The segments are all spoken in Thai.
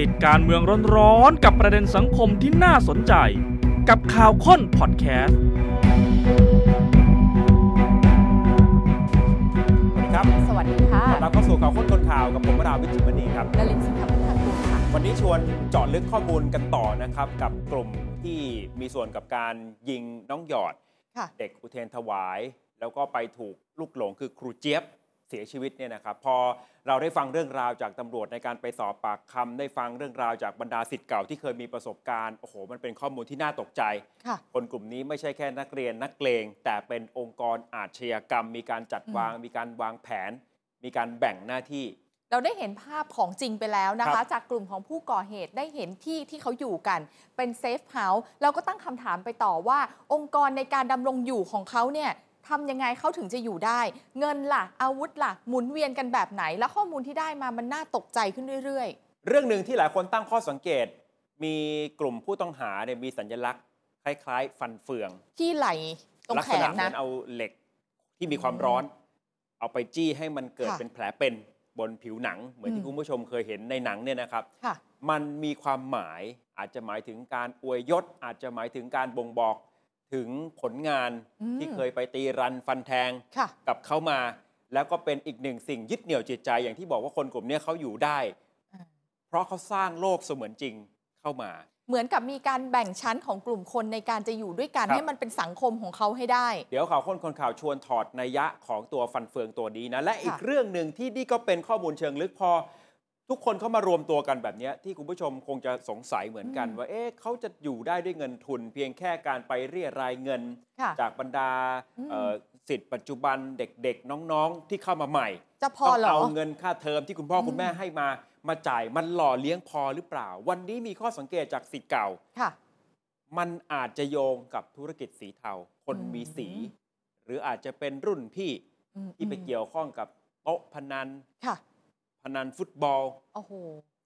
ติดการเมืองร้อนๆกับประเด็นสังคมที่น่าสนใจ กับข่าวค้นพอดแคสต์สวัสดีครับสวัสดีค่ะต้อนรับเข้าสู่ข่าวค้นคนข่าวกับผมวราวิจิตรมณีครับนลินทร์สิงห์พุทธกุลค่ะ วันนี้ชวนเจาะลึกข้อมูลกันต่อนะครับ กับกลุ่มที่มีส่วนกับการยิงน้องหยอดค่ะเด็กอุเทรนถวาย แล้วก็ไปถูกลูกหลงคือครูเจี๊ยบ เสียชีวิตเนี่ยนะครับพอเราได้ฟังเรื่องราวจากตำรวจในการไปสอบปากคำได้ฟังเรื่องราวจากบรรดาศิษย์เก่าที่เคยมีประสบการณ์โอ้โหมันเป็นข้อมูลที่น่าตกใจค่ะคนกลุ่มนี้ไม่ใช่แค่นักเรียนนักเลงแต่เป็นองค์กรอาชญากรรม มีการจัดวาง มีการวางแผน มีการแบ่งหน้าที่เราได้เห็นภาพของจริงไปแล้วนะครัคะบจากกลุ่มของผู้ก่อเหตุได้เห็นที่ที่เขาอยู่กันเป็นเซฟเฮาส์เราก็ตั้งคำถามไปต่อว่า องค์กรในการดำรงอยู่ของเขาเนี่ย ทำยังไงเขาถึงจะอยู่ได้ เงินล่ะ อาวุธล่ะ หมุนเวียนกันแบบไหน แล้วข้อมูลที่ได้มามันน่าตกใจขึ้นเรื่อยเรื่องหนึ่งที่หลายคนตั้งข้อสังเกต มีกลุ่มผู้ต้องหาเนี่ยมีสัญลักษณ์ คล้ายๆ ฟันเฟืองๆที่ไหลตรงลัแขษณะนเหมือนะนเอาเหล็กที่มีความร้อน เอาไปจี้ให้มันเกิดค่ะเป็นแผลเป็นบนผิวหนัง เหมือนอืที่ม คุณผู้ชมเคยเห็นในหนังเนี่ยนะครับ ค่ะ มันมีความหมายอาจจะหมายถึงการอวยยศ อาจจะหมายถึงการบ่งบอก ถึงผลงานอืมที่เคยไปตีรันฟันแทงค่ะกับเขามา แล้วก็เป็นอีกหนึ่งสิ่งยึดเหนี่ยวจิตใจอย่างที่บอกว่าคนกลุ่มเนี้ยเขาอยู่ได้อ่าเพราะเขาสร้างโลกเสมือนจริงเข้ามา เหมือนกับมีการแบ่งชั้นของกลุ่มคนในการจะอยู่ด้วยกันครับให้มันเป็นสังคมของเขาให้ได้ เดี๋ยวข่าวค้นคนข่าวชวนถอดนัยยะของตัวฟันเฟืองตัวนี้นะและอีกค่ะเรื่องหนึ่งที่นี่ก็เป็นข้อมูลเชิงลึกพอ ทุกคนเข้ามารวมตัวกันแบบเนี้ยที่คุณผู้ชมคงจะสงสัยเหมือนกัน ว่าเอ๊ะเขาจะอยู่ได้ด้วยเงินทุน เพียงแค่การไปเรียรายเงินค่ะจากบรรดาอืมเอ่อสิทธิ์ปัจจุบันเด็กๆ น้องๆ ที่เข้ามาใหม่จะพอต้องเหรอเอาเงินค่าเทอมที่คุณพ่ออืมคุณแม่ให้มามาจ่ายมันหล่อเลี้ยงพอหรือเปล่า วันนี้มีข้อสังเกตจากสิทธิ์เก่าค่ะมันอาจจะโยงกับธุรกิจสีเทา คนอืมมีสี หรืออาจจะเป็นรุ่นพี่อืมที่ไปเกี่ยวข้องกับโต๊ะพนันค่ะ พนันฟุตบอล โอ้โห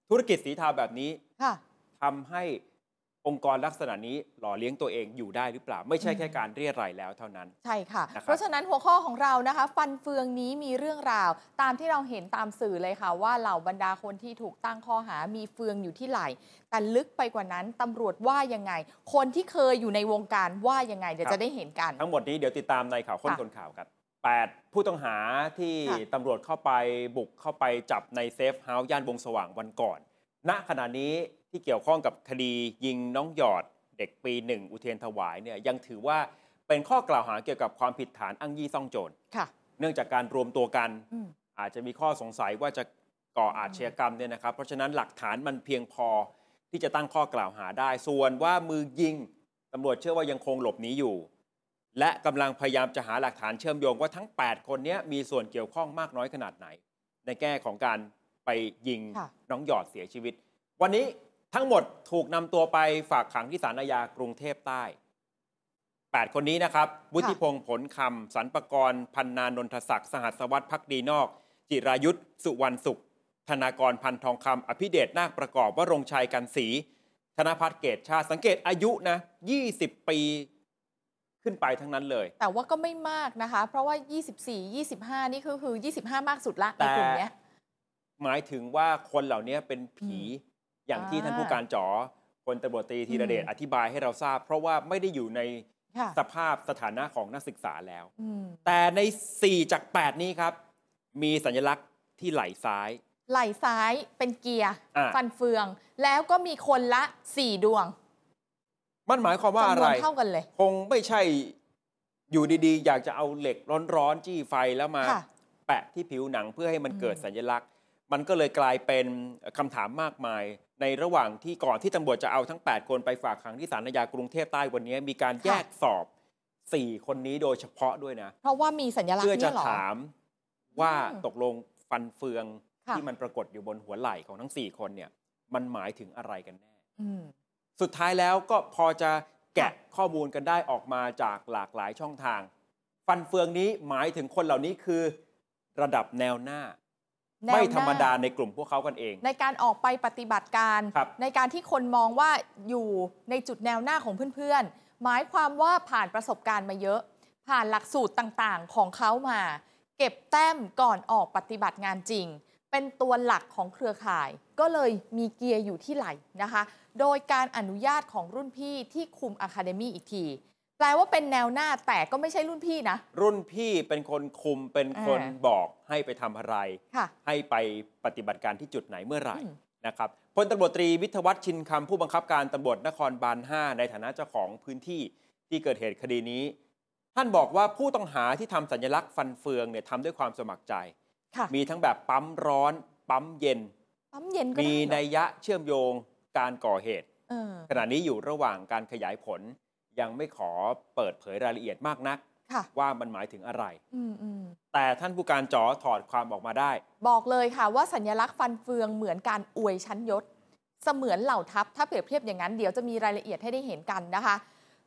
ธุรกิจสีเทาแบบนี้ค่ะ ทำให้องค์กรลักษณะนี้หล่อเลี้ยงตัวเองอยู่ได้หรือเปล่า ไม่ใช่แค่การเรียรายแล้วเท่านั้น ใช่ค่ะ นะครับ เพราะฉะนั้นหัวข้อของเรานะคะ ฟันเฟืองนี้มีเรื่องราว ตามที่เราเห็นตามสื่อเลยค่ะ ว่าเหล่าบรรดาคนที่ถูกตั้งข้อหามีเฟืองอยู่ที่ไหล่แต่ลึกไปกว่านั้นตำรวจว่ายังไง คนที่เคยอยู่ในวงการว่ายังไงเดี๋ยวจะได้เห็นกัน ทั้งหมดนี้เดี๋ยวติดตามในข่าวค้นค่ะ คนข่าวครับ แปดผู้ต้องหาที่ค่ะตำรวจเข้าไปบุกเข้าไปจับในเซฟเฮาส์ย่านวงศ์สว่างวันก่อน ณขณะนี้ที่เกี่ยวข้องกับคดียิงน้องหยอดเด็กปีหนึ่งอุเทนถวายเนี่ยยังถือว่าเป็นข้อกล่าวหาเกี่ยวกับความผิดฐานอั้งยี่ซ่องโจรค่ะเนื่องจากการรวมตัวกันอืมอาจจะมีข้อสงสัยว่าจะก่ออาชญากรรมเนี่ยนะครับ เพราะฉะนั้นหลักฐานมันเพียงพอที่จะตั้งข้อกล่าวหาได้ ส่วนว่ามือยิงตำรวจเชื่อว่ายังคงหลบหนีอยู่ และกำลังพยายามจะหาหลักฐานเชื่อมโยงว่าทั้ง 8 คนเนี้ยมีส่วนเกี่ยวข้องมากน้อยขนาดไหน ในแง่ของการไปยิงค่ะน้องหยอดเสียชีวิต วันนี้ทั้งหมดถูกนำตัวไปฝากขังที่ศาลอาญากรุงเทพใต้ 8 คนนี้นะครับวุฒิพงศ์ผลคำสรรปกรณ์พันนานนทศักดิ์สหัสวัตรพักดีนอก จิรายุทธสุวรรณสุข ธนากรพันทองคำอภิเดชนาคประกอบวรงชัยกันศรีธนพัฒน์เกตชาติสังเกตอายุนะ 20 ปี ขึ้นไปทั้งนั้นเลย แต่ว่าก็ไม่มากนะคะ เพราะว่า 24 25 นี่คือคือ 25 มากสุดละในแต่กลุ่มเนี้ยหมายถึงว่าคนเหล่านี้เป็นผีอืมอย่างที่อ่าท่านผู้การจ๋อพลตำรวจตรีธีรเดชอืมอธิบายให้เราทราบ เพราะว่าไม่ได้อยู่ในค่ะสภาพสถานะของนักศึกษาแล้วอืมแต่ใน 4 จาก 8 นี้ครับ มีสัญลักษณ์ที่ไหล่ซ้าย ไหล่ซ้ายเป็นเกียร์อะฟันเฟือง แล้วก็มีคนละ 4 ดวง มันหมายความว่าอะจำนไรวนเท่ากันเลย คงไม่ใช่อยู่ดีๆ อยากจะเอาเหล็กร้อนๆ จี้ไฟแล้วมา ค่ะแปะที่ผิวหนังเพื่อให้มันอืมเกิดสัญลักษณ์ มันก็เลยกลายเป็นคำถามมากมาย ในระหว่างที่ก่อนที่ตำรวจจะเอาทั้ง 8 คนไปฝากขังที่ศาลนายากรุงเทพใต้วันนี้มีการแยกสอบ 4 คนนี้โดยเฉพาะด้วยนะ เพราะว่ามีสัญลักษเพื่อณ์จะเนี่ยเหรอ ถามว่าอืมตกลงฟันเฟืองค่ะ ที่มันปรากฏอยู่บนหัวไหล่ของทั้ง 4 คนเนี่ย มันหมายถึงอะไรกันแน่ อืม สุดท้ายแล้วก็พอจะแกะค่ะข้อมูลกันได้ออกมาจากหลากหลายช่องทาง ฟันเฟืองนี้หมายถึงคนเหล่านี้คือ ระดับแนวหน้าแนวหน้ไม่ธรรมดาในกลุ่มพวกเขากันเอง ในการออกไปปฏิบัติการครับในการที่คนมองว่าอยู่ในจุดแนวหน้าของเพื่อนๆ หมายความว่าผ่านประสบการณ์มาเยอะ ผ่านหลักสูตรต่างๆ ของเขามา เก็บแต้มก่อนออกปฏิบัติงานจริง เป็นตัวหลักของเครือข่าย ก็เลยมีเกียร์อยู่ที่ไหล่นะคะ โดยการอนุญาตของรุ่นพี่ที่คุม academy อีกที แปลว่าเป็นแนวหน้าแต่ก็ไม่ใช่รุ่นพี่นะ รุ่นพี่เป็นคนคุมเป็นคนอ่าบอกให้ไปทำอะไร ค่ะให้ไปปฏิบัติการที่จุดไหนเมื่อไหร่อืม นะครับพลตำรวจตรีวิทยวัฒน์ชินคำผู้บังคับการตำรวจนครบาล 5 ในฐานะเจ้าของพื้นที่ที่เกิดเหตุคดีนี้ ท่านบอกว่าผู้ต้องหาที่ทำสัญลักษณ์ฟันเฟืองเนี่ยทำด้วยความสมัครใจค่ะ มีทั้งแบบปั๊มร้อน ปั๊มเย็น ปั๊มเย็นก็มีได้เหรนัอยยะเชื่อมโยงการก่อเหตุเออขณะนี้อยู่ระหว่างการขยายผล ยังไม่ขอเปิดเผยรายละเอียดมากนักค่ะว่ามันหมายถึงอะไรอืมอืมแต่ท่านผู้การจอถอดความออกมาได้ บอกเลยค่ะว่าสัญลักษณ์ฟันเฟืองเหมือนการอวยชั้นยศ เสมือนเหล่าทัพ ถ้าเปรียบเทียบอย่างนั้นเดี๋ยวจะมีรายละเอียดให้ได้เห็นกันนะคะ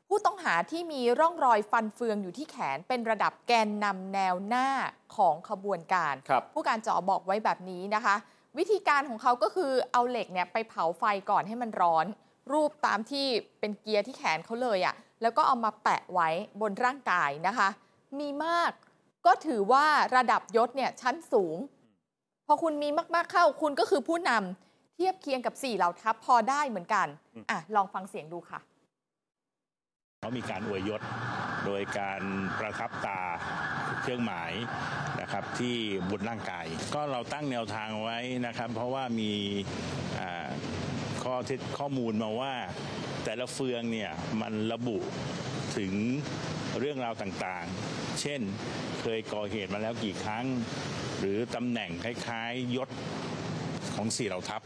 ผู้ต้องหาที่มีร่องรอยฟันเฟืองอยู่ที่แขนเป็นระดับแกนนำแนวหน้าของขบวนการครับผู้การจอบอกไว้แบบนี้นะคะ วิธีการของเขาก็คือเอาเหล็กเนี่ยไปเผาไฟก่อนให้มันร้อน รูปตามที่เป็นเกียร์ที่แขนเขาเลยอะ่ะแล้วก็เอามาแปะไว้บนร่างกายนะคะ มีมากก็ถือว่าระดับยศเนี่ยชั้นสูง พอคุณมีมากๆเข้าคุณก็คือผู้นำเทียบเคียงกับสี่เหล่าทัพพอได้เหมือนกันอืมอะลองฟังเสียงดูค่ะ เขามีการอวยยศโดยการประทับตาเครื่องหมายนะครับที่บนร่างกาย ก็เราตั้งแนวทางไว้นะครับ เพราะว่ามีข้อเท็จข้อมูลมาว่า แต่ละเฟืองเนี่ยมันระบุถึงเรื่องราวต่างๆ เช่นเคยก่อเหตุมาแล้วกี่ครั้ง หรือตำแหน่งคล้ายๆยศของสี่เหล่าทัพ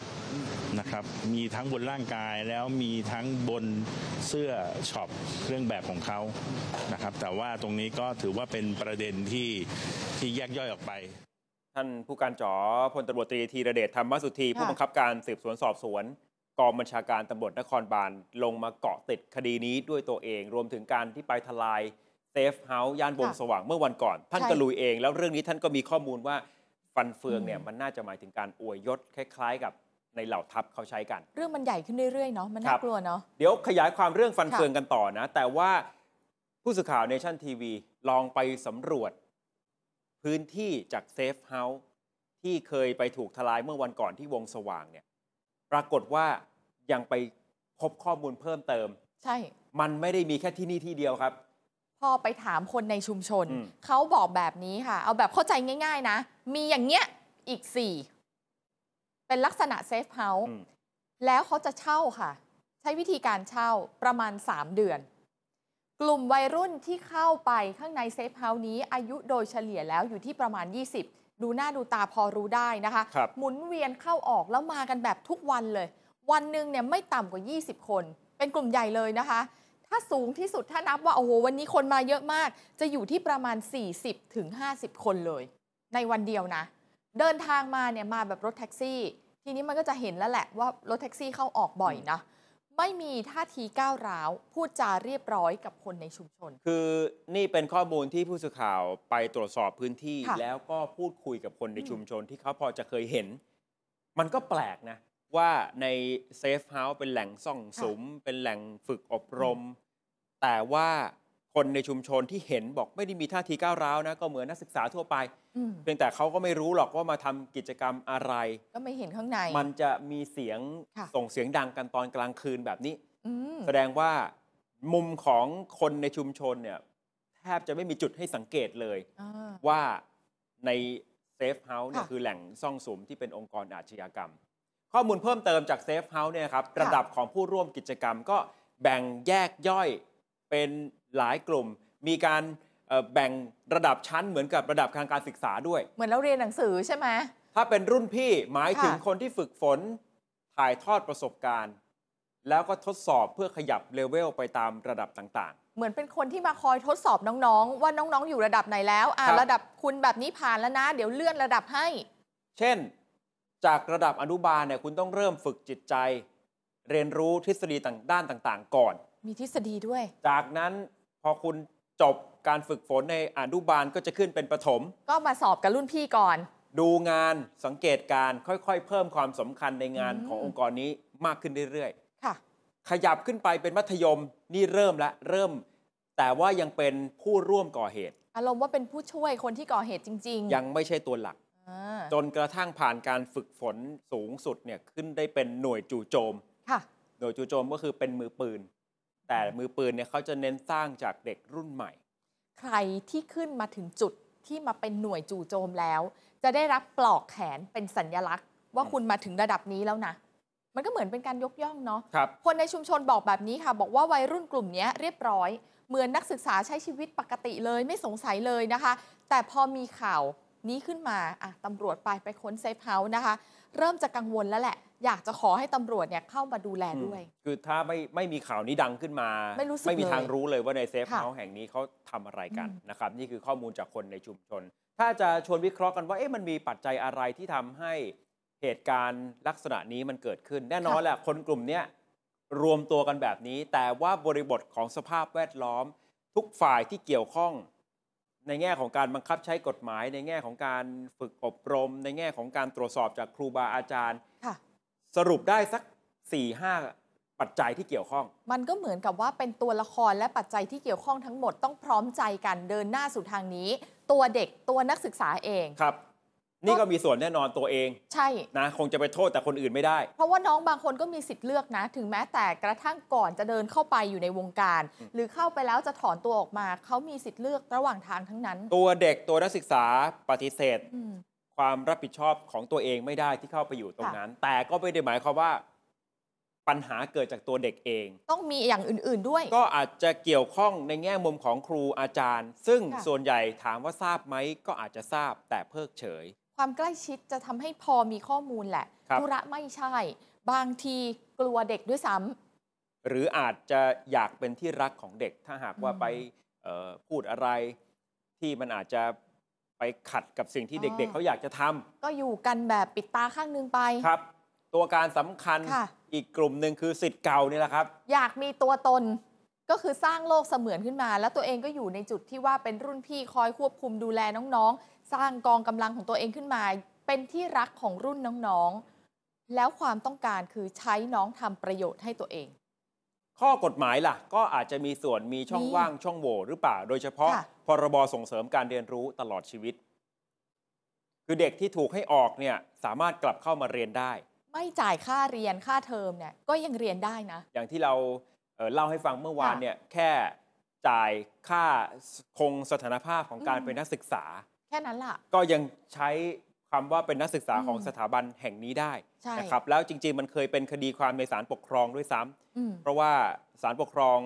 นะครับมีทั้งบนร่างกายแล้วมีทั้งบนเสื้อช็อปเครื่องแบบของเขานะครับแต่ว่าตรงนี้ก็ถือว่าเป็นประเด็นที่ที่แยกย่อยออกไปท่านผู้การจ๋อพลตำรวจตรีธีรเดชธรรมสุธีค่ะผู้บังคับการสืบสวนสอบสวน กองบัญชาการตำรวจนครบาลลงมาเกาะติดคดีนี้ด้วยตัวเอง รวมถึงการที่ไปทลายเซฟเฮาส์ย่านวงศ์สว่างเมื่อวันก่อน ท่านใช่ก็ลุยเอง แล้วเรื่องนี้ท่านก็มีข้อมูลว่าฟันเฟืองเนี่ยอืมมันน่าจะหมายถึงการอวยยศคล้าย ๆ กับ ในเหล่าทัพเขาใช้กัน เรื่องมันใหญ่ขึ้นเรื่อยๆเนาะมันครับน่ากลัวเนาะเดี๋ยวขยายความเรื่องฟันค่ะเฟืองกันต่อนะ แต่ว่าผู้สื่อข่าวเนชั่นทีวีลองไปสำรวจ พื้นที่จากเซฟเฮาส์ที่เคยไปถูกทลายเมื่อวันก่อนที่วงศ์สว่างเนี่ย ปรากฏว่ายังไปพบข้อมูลเพิ่มเติม ใช่ มันไม่ได้มีแค่ที่นี่ที่เดียวครับพอไปถามคนในชุมชนอืมเขาบอกแบบนี้ค่ะ เอาแบบเข้าใจง่าย ๆ นะ มีอย่างเงี้ยอีกสี่ เป็นลักษณะเซฟเฮาส์อืมแล้วเขาจะเช่าค่ะ ใช้วิธีการเช่าประมาณ 3 เดือน กลุ่มวัยรุ่นที่เข้าไปข้างในเซฟเฮาส์นี้อายุโดยเฉลี่ยแล้วอยู่ที่ประมาณ 20 ดูหน้าดูตาพอรู้ได้นะคะครับหมุนเวียนเข้าออกแล้วมากันแบบทุกวันเลย วันหนึ่งเนี่ยไม่ต่ำกว่า 20 คน เป็นกลุ่มใหญ่เลยนะคะถ้าสูงที่สุดถ้านับว่า โอ้โห วันนี้คนมาเยอะมาก จะอยู่ที่ประมาณ 40ถึง50 คนเลย ในวันเดียวนะ เดินทางมาเนี่ยมาแบบรถแท็กซี่ ทีนี้มันก็จะเห็นแล้วแหละว่ารถแท็กซี่เข้าออกบ่อยนะ ไม่มีท่าทีก้าวร้าว พูดจาเรียบร้อยกับคนในชุมชน คือนี่เป็นข้อมูลที่ผู้สื่อข่าวไปตรวจสอบพื้นที่ ค่ะ แล้วก็พูดคุยกับคนในอืมชุมชนที่เขาพอจะเคยเห็น มันก็แปลกนะ ว่าในเซฟเฮาส์เป็นแหล่งซ่องสุม เป็นแหล่งฝึกอบรม แต่ว่า คนในชุมชนที่เห็นบอกไม่ได้มีท่าทีก้าวร้าวนะก็เหมือนนักศึกษาทั่วไป อืมเพียงแต่เขาก็ไม่รู้หรอกว่ามาทำกิจกรรมอะไร ก็ไม่เห็นข้างใน มันจะมีเสียงค่ะ ส่งเสียงดังกันตอนกลางคืนแบบนี้ อืมแสดงว่ามุมของคนในชุมชนเนี่ยแทบจะไม่มีจุดให้สังเกตเลย อ่า ว่าในเซฟเฮาส์เนี่ยค่ะคือแหล่งซ่องสุมที่เป็นองค์กรอาชญากรรม ข้อมูลเพิ่มเติมจากเซฟเฮาส์เนี่ยครับค่ะระดับของผู้ร่วมกิจกรรมก็แบ่งแยกย่อยเป็น หลายกลุ่ม มีการเอ่อแบ่งระดับชั้นเหมือนกับระดับทางการศึกษาด้วย เหมือนเราเรียนหนังสือใช่ไหมถ้าเป็นรุ่นพี่หมายถึงค่ะคนที่ฝึกฝนถ่ายทอดประสบการณ์ แล้วก็ทดสอบเพื่อขยับเลเวลไปตามระดับต่างเหมือนเป็นคนที่มาคอยทดสอบน้องๆ ว่าน้องๆ อยู่ระดับไหนแล้วอ่าครับระดับคุณแบบนี้ผ่านแล้วนะ เดี๋ยวเลื่อนระดับให้ๆเช่น จากระดับอนุบาลเนี่ยคุณต้องเริ่มฝึกจิตใจ เรียนรู้ทฤษฎีต่างด้านต่าง ๆ ก่อน มีทฤษฎีด้วย จากนั้น พอคุณจบการฝึกฝนในอนุบาลก็จะขึ้นเป็นประถม ก็มาสอบกับรุ่นพี่ก่อน ดูงานสังเกตการณ์ค่อยๆ เพิ่มความสำคัญในงานอืมขององค์กรนี้มากขึ้นเรื่อยๆค่ะขยับขึ้นไปเป็นมัธยมนี่เริ่มละเริ่ม แต่ว่ายังเป็นผู้ร่วมก่อเหตุ อารมณ์ว่าเป็นผู้ช่วยคนที่ก่อเหตุจริงๆยังไม่ใช่ตัวหลักออ่าจนกระทั่งผ่านการฝึกฝนสูงสุดเนี่ยขึ้นได้เป็นหน่วยจู่โจม ค่ะ หน่วยจู่โจมก็คือเป็นมือปืน แต่มือปืนเนี่ยเขาจะเน้นสร้างจากเด็กรุ่นใหม่ ใครที่ขึ้นมาถึงจุดที่มาเป็นหน่วยจู่โจมแล้ว จะได้รับปลอกแขนเป็นสัญลักษณ์ ว่าคุณมาถึงระดับนี้แล้วนะมันก็เหมือนเป็นการยกย่องเนาะครับคนในชุมชนบอกแบบนี้ค่ะ บอกว่าวัยรุ่นกลุ่มเนี้ยเรียบร้อย เหมือนนักศึกษาใช้ชีวิตปกติเลยไม่สงสัยเลยนะคะ แต่พอมีข่าวนี้ขึ้นมาอะตำรวจไปไปค้นเซฟเฮาส์นะคะ เริ่มจะกังวลแล้วแหละ อยากจะขอให้ตำรวจเนี่ยเข้ามาดูแลด้วย คือถ้าไม่ไม่มีข่าวนี้ดังขึ้นมา ไม่รู้สึกไม่มีเลยทางรู้เลยว่าในเซฟค่ะเฮาส์แห่งนี้เขาทำอะไรกันอืมนะครับ นี่คือข้อมูลจากคนในชุมชน ถ้าจะชวนวิเคราะห์กันว่าเอ๊ะมันมีปัจจัยอะไรที่ทำให้เหตุการณ์ลักษณะนี้มันเกิดขึ้น แน่นอนแหละคนกลุ่มเนี้ยรวมตัวกันแบบนี้ แต่ว่าบริบทของสภาพแวดล้อม ทุกฝ่ายที่เกี่ยวข้อง ในแง่ของการบังคับใช้กฎหมาย ในแง่ของการฝึกอบรม ในแง่ของการตรวจสอบจากครูบาอาจารย์ค่ะ สรุปได้สัก4ี่ห้าปัจจัยที่เกี่ยวข้อง มันก็เหมือนกับว่าเป็นตัวละครและปัจจัยที่เกี่ยวข้องทั้งหมดต้องพร้อมใจกันเดินหน้าสู่ทางนี้ ตัวเด็กตัวนักศึกษาเองครับ นี่ก็มีส่วนแน่นอนตัวเอง ใช่นะคงจะไปโทษแต่คนอื่นไม่ได้ เพราะว่าน้องบางคนก็มีสิทธิ์เลือกนะ ถึงแม้แต่กระทั่งก่อนจะเดินเข้าไปอยู่ในวงการอืมหรือเข้าไปแล้วจะถอนตัวออกมาเขามีสิทธิ์เลือกระหว่างทางทั้งนั้น ตัวเด็กตัวนักศึกษาปฏิเสธอืม ความรับผิดชอบของตัวเองไม่ได้ที่เข้าไปอยู่ตรงนั้น แต่ก็ไม่ได้หมายความว่าปัญหาเกิดจากตัวเด็กเอง ต้องมีอย่างอื่น ๆด้วย ก็อาจจะเกี่ยวข้องในแง่มุมของครูอาจารย์ ซึ่งค่ะส่วนใหญ่ถามว่าทราบไหมก็อาจจะทราบแต่เพิกเฉย ความใกล้ชิดจะทำให้พอมีข้อมูลแหละครับธุระไม่ใช่ บางทีกลัวเด็กด้วยซ้ำหรืออาจจะอยากเป็นที่รักของเด็กถ้าหากว่าอืมไปเอ่อพูดอะไรที่มันอาจจะ ไปขัดกับสิ่งที่อ๋อเด็ก ๆ เขาอยากจะทำก็อยู่กันแบบปิดตาข้างนึงไปครับ ตัวการสำคัญค่ะอีกกลุ่มหนึ่งคือสิทธิ์เก่านี่แหละครับ อยากมีตัวตนก็คือสร้างโลกเสมือนขึ้นมา แล้วตัวเองก็อยู่ในจุดที่ว่าเป็นรุ่นพี่คอยควบคุมดูแลน้องๆ สร้างกองกำลังของตัวเองขึ้นมา เป็นที่รักของรุ่นน้องๆ แล้วความต้องการคือใช้น้องทำประโยชน์ให้ตัวเอง ข้อกฎหมายล่ะ ก็อาจจะมีส่วนมีช่องมีว่างช่องโหว่หรือเปล่า โดยเฉพาะค่ะ พรบส่งเสริมการเรียนรู้ตลอดชีวิต คือเด็กที่ถูกให้ออกเนี่ยสามารถกลับเข้ามาเรียนได้ ไม่จ่ายค่าเรียนค่าเทอมเนี่ยก็ยังเรียนได้นะ อย่างที่เราเอ่อเล่าให้ฟังเมื่อวานค่ะเนี่ยแค่จ่ายค่าคงสถานภาพของการอืมเป็นนักศึกษา แค่นั้นล่ะ ก็ยังใช้คำว่าเป็นนักศึกษาอืมของสถาบันแห่งนี้ได้ใช่นะครับแล้วจริง ๆ มันเคยเป็นคดีความในศาลปกครองด้วยซ้ำอืมเพราะว่าศาลปกครอง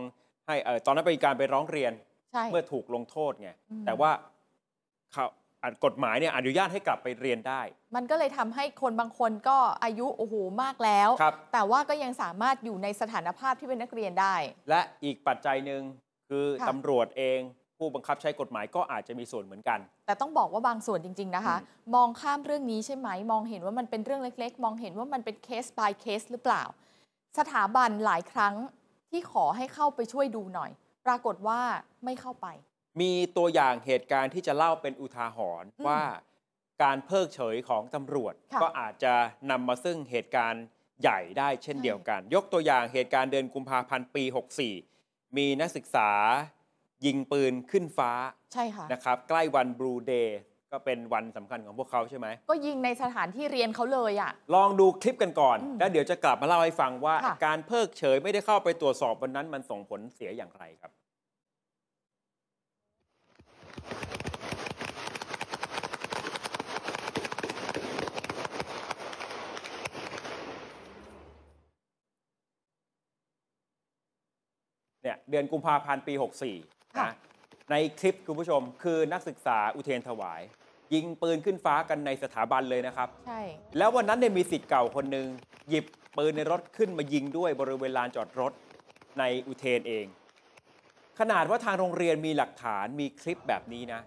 ให้เอ่อตอนนั้นเป็นการไปร้องเรียนใช่ เมื่อถูกลงโทษไงอืมแต่ว่าเขาอะกฎหมายเนี่ยอนุญาตให้กลับไปเรียนได้ มันก็เลยทำให้คนบางคนก็อายุโอ้โหมากแล้วครับแต่ว่าก็ยังสามารถอยู่ในสถานภาพที่เป็นนักเรียนได้ และอีกปัจจัยหนึ่งคือค่ะตำรวจเองผู้บังคับใช้กฎหมายก็อาจจะมีส่วนเหมือนกัน แต่ต้องบอกว่าบางส่วนจริง ๆนะคะ มองข้ามเรื่องนี้ใช่ไหม มองเห็นว่ามันเป็นเรื่องเล็ก ๆ มองเห็นว่ามันเป็นเคส by เคสหรือเปล่า สถาบันหลายครั้งที่ขอให้เข้าไปช่วยดูหน่อย ปรากฏว่าไม่เข้าไป มีตัวอย่างเหตุการณ์ที่จะเล่าเป็นอุทาหรณ์อืมว่าการเพิกเฉยของตำรวจค่ะก็อาจจะนำมาซึ่งเหตุการณ์ใหญ่ได้เช่นใช่เดียวกัน ยกตัวอย่างเหตุการณ์เดือนกุมภาพันธ์ปี 64 มีนักศึกษายิงปืนขึ้นฟ้าใช่ค่ะนะครับ ใกล้วันบลูเดย์ ก็เป็นวันสำคัญของพวกเขาใช่ไหม ก็ยิงในสถานที่เรียนเขาเลยอะ ลองดูคลิปกันก่อน อืมแล้วเดี๋ยวจะกลับมาเล่าให้ฟังว่า ค่ะ การเพิกเฉยไม่ได้เข้าไปตรวจสอบวันนั้นมันส่งผลเสียอย่างไรครับ เนี่ยเดือนกุมภาพันธ์ปี 64ค่ะ นะในคลิปคุณผู้ชมคือนักศึกษาอุเทรนถวาย ยิงปืนขึ้นฟ้ากันในสถาบันเลยนะครับ ใช่ แล้ววันนั้นเนี่ยมีสิทธิ์เก่าคนหนึ่งหยิบปืนในรถขึ้นมายิงด้วยบริเวณลานจอดรถในอุเทนเอง ขนาดว่าทางโรงเรียนมีหลักฐานมีคลิปแบบนี้นะ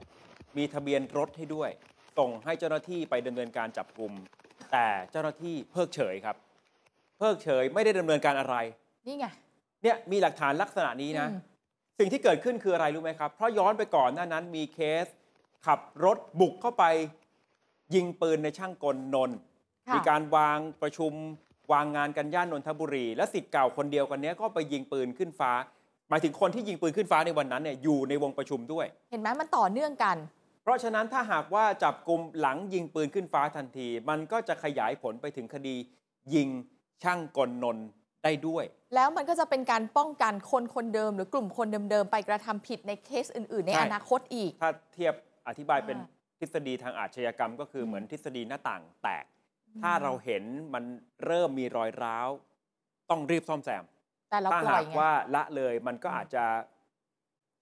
มีทะเบียนรถให้ด้วย ส่งให้เจ้าหน้าที่ไปดำเนินการจับกลุ่มแต่เจ้าหน้าที่เพิกเฉยครับ เพิกเฉยไม่ได้ดำเนินการอะไร นี่ไงเนี่ยมีหลักฐานลักษณะนี้นะอืมสิ่งที่เกิดขึ้นคืออะไรรู้ไหมครับ เพราะย้อนไปก่อนหน้านั้นมีเคส ขับรถบุกเข้าไปยิงปืนในช่างกลนนท์ค่ะ มีการวางประชุมวางงานกันย่านนนทบุรี และสิทธิ์เก่าคนเดียวกันเนี้ยก็ไปยิงปืนขึ้นฟ้า หมายถึงคนที่ยิงปืนขึ้นฟ้าในวันนั้นเนี่ยอยู่ในวงประชุมด้วย เห็นไหมมันต่อเนื่องกันราะฉะนั้นถ้าหากว่าจับกลุ่มหลังยิงปืนขึ้นฟ้าทันที มันก็จะขยายผลไปถึงคดี ยิงช่างกลนนท์ได้ด้วย แล้วมันก็จะเป็นการป้องกันคนคนเดิม หรือกลุ่มคนเดิมๆไปกระทำผิดในเคสอื่น ๆ ในใช่ อนาคตอีก ถ้าเทียบ อธิบายเป็นอ่าทฤษฎีทางอาชญากรรม ก็คืออมเหมือนทฤษฎีหน้าต่างแตก ถ้าเราเห็นมันเริ่มมีรอยร้าว ต้องรีบซ่อมแซมแต่เราถ้าปล่หาอยกไงว่าละเลยมันก็อาจจะ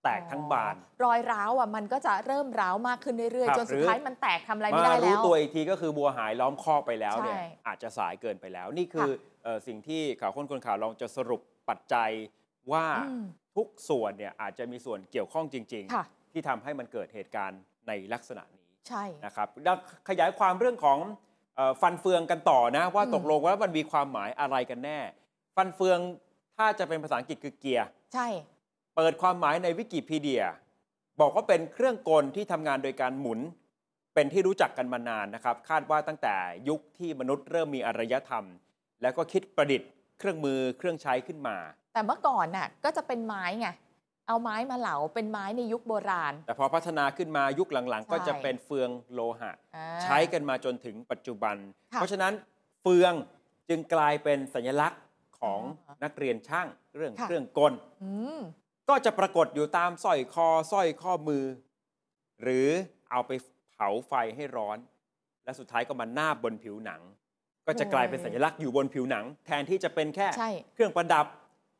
แตกทั้งบานอ๋อรอยร้าวอะมันก็จะเริ่มร้าวมากขึ้นเรื่อยครับๆจนสุดหรือท้ายมันแตกทำอะไรไม่มาได้รู้แล้วตัวอีกทีก็คือบัวหายล้อมคอกไปแล้วเนี่ยใช่อาจจะสายเกินไปแล้ว นี่คือเอ่อสิ่งที่ข่าวค้นคนข่าวลองจะสรุปปัจจัยว่าอืมทุกส่วนเนี่ยอาจจะมีส่วนเกี่ยวข้องจริงค่ะๆที่ทำให้มันเกิดเหตุการณ์ ในลักษณะนี้ใช่นะครับแล้วขยายความเรื่องของเออฟันเฟืองกันต่อนะ ว่าอืมตกลงว่ามันมีความหมายอะไรกันแน่ ฟันเฟืองถ้าจะเป็นภาษาอังกฤษคือเกียร์ใช่ เปิดความหมายในวิกิพีเดีย บอกว่าเป็นเครื่องกลที่ทำงานโดยการหมุน เป็นที่รู้จักกันมานานนะครับ คาดว่าตั้งแต่ยุคที่มนุษย์เริ่มมีอารยธรรม แล้วก็คิดประดิษฐ์เครื่องมือเครื่องใช้ขึ้นมา แต่เมื่อก่อนน่ะก็จะเป็นไม้ไง เอาไม้มาเหลาเป็นไม้ในยุคโบราณ แต่พอพัฒนาขึ้นมายุคหลังๆ ก็ใช่จะเป็นเฟืองโลหะ อ่า ใช้กันมาจนถึงปัจจุบันค่ะเพราะฉะนั้นเฟืองจึงกลายเป็นสัญลักษณ์ของอ๋อนักเรียนช่างเรื่องค่ะ เครื่องกล อืม ก็จะปรากฏอยู่ตามสร้อยคอสร้อยข้อมือ หรือเอาไปเผาไฟให้ร้อน และสุดท้ายก็มานาบบนผิวหนัง ก็จะกลายเป็นสัญลักษณ์อยู่บนผิวหนัง แทนที่จะเป็นแค่ใช่ เครื่องประดับ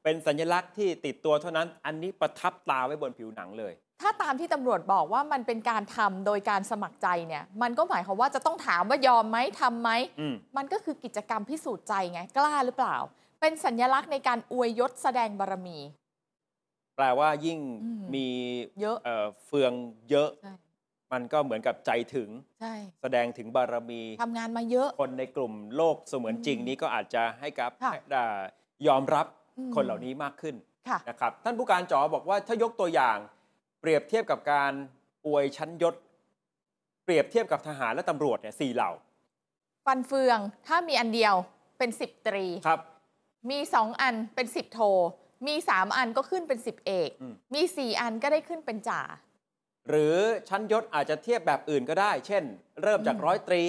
เป็นสัญลักษณ์ที่ติดตัวเท่านั้น อันนี้ประทับตาไว้บนผิวหนังเลย ถ้าตามที่ตำรวจบอกว่ามันเป็นการทำโดยการสมัครใจเนี่ย มันก็หมายความว่าจะต้องถามว่ายอมไหมทำไหม อืม มันก็คือกิจกรรมพิสูจน์ใจไง กล้าหรือเปล่า เป็นสัญลักษณ์ในการอวยยศแสดงบารมี แปลว่ายิ่งอืม มีเยอะ เอ่อเฟืองเยอะ ใช่ มันก็เหมือนกับใจถึงใช่แสดงถึงบารมี ทำงานมาเยอะ คนในกลุ่มโลกเสมือนจริงอืมนี้ก็อาจจะให้กับค่ะอ่ายอมรับอืม คนเหล่านี้มากขึ้นค่ะนะครับท่านผู้การจ๋อบอกว่าถ้ายกตัวอย่างเปรียบเทียบกับการอวยชั้นยศ เปรียบเทียบกับทหารและตำรวจเนี่ยสี่เหล่า ฟันเฟืองถ้ามีอันเดียวเป็นสิบตรีครับ มีสองอันเป็นสิบโท มีสามอันก็ขึ้นเป็นสิบเอกอืมมีสี่อันก็ได้ขึ้นเป็นจ่าหรือชั้นยศอาจจะเทียบแบบอื่นก็ได้ เช่น เริ่มจากอืมร้อยตรี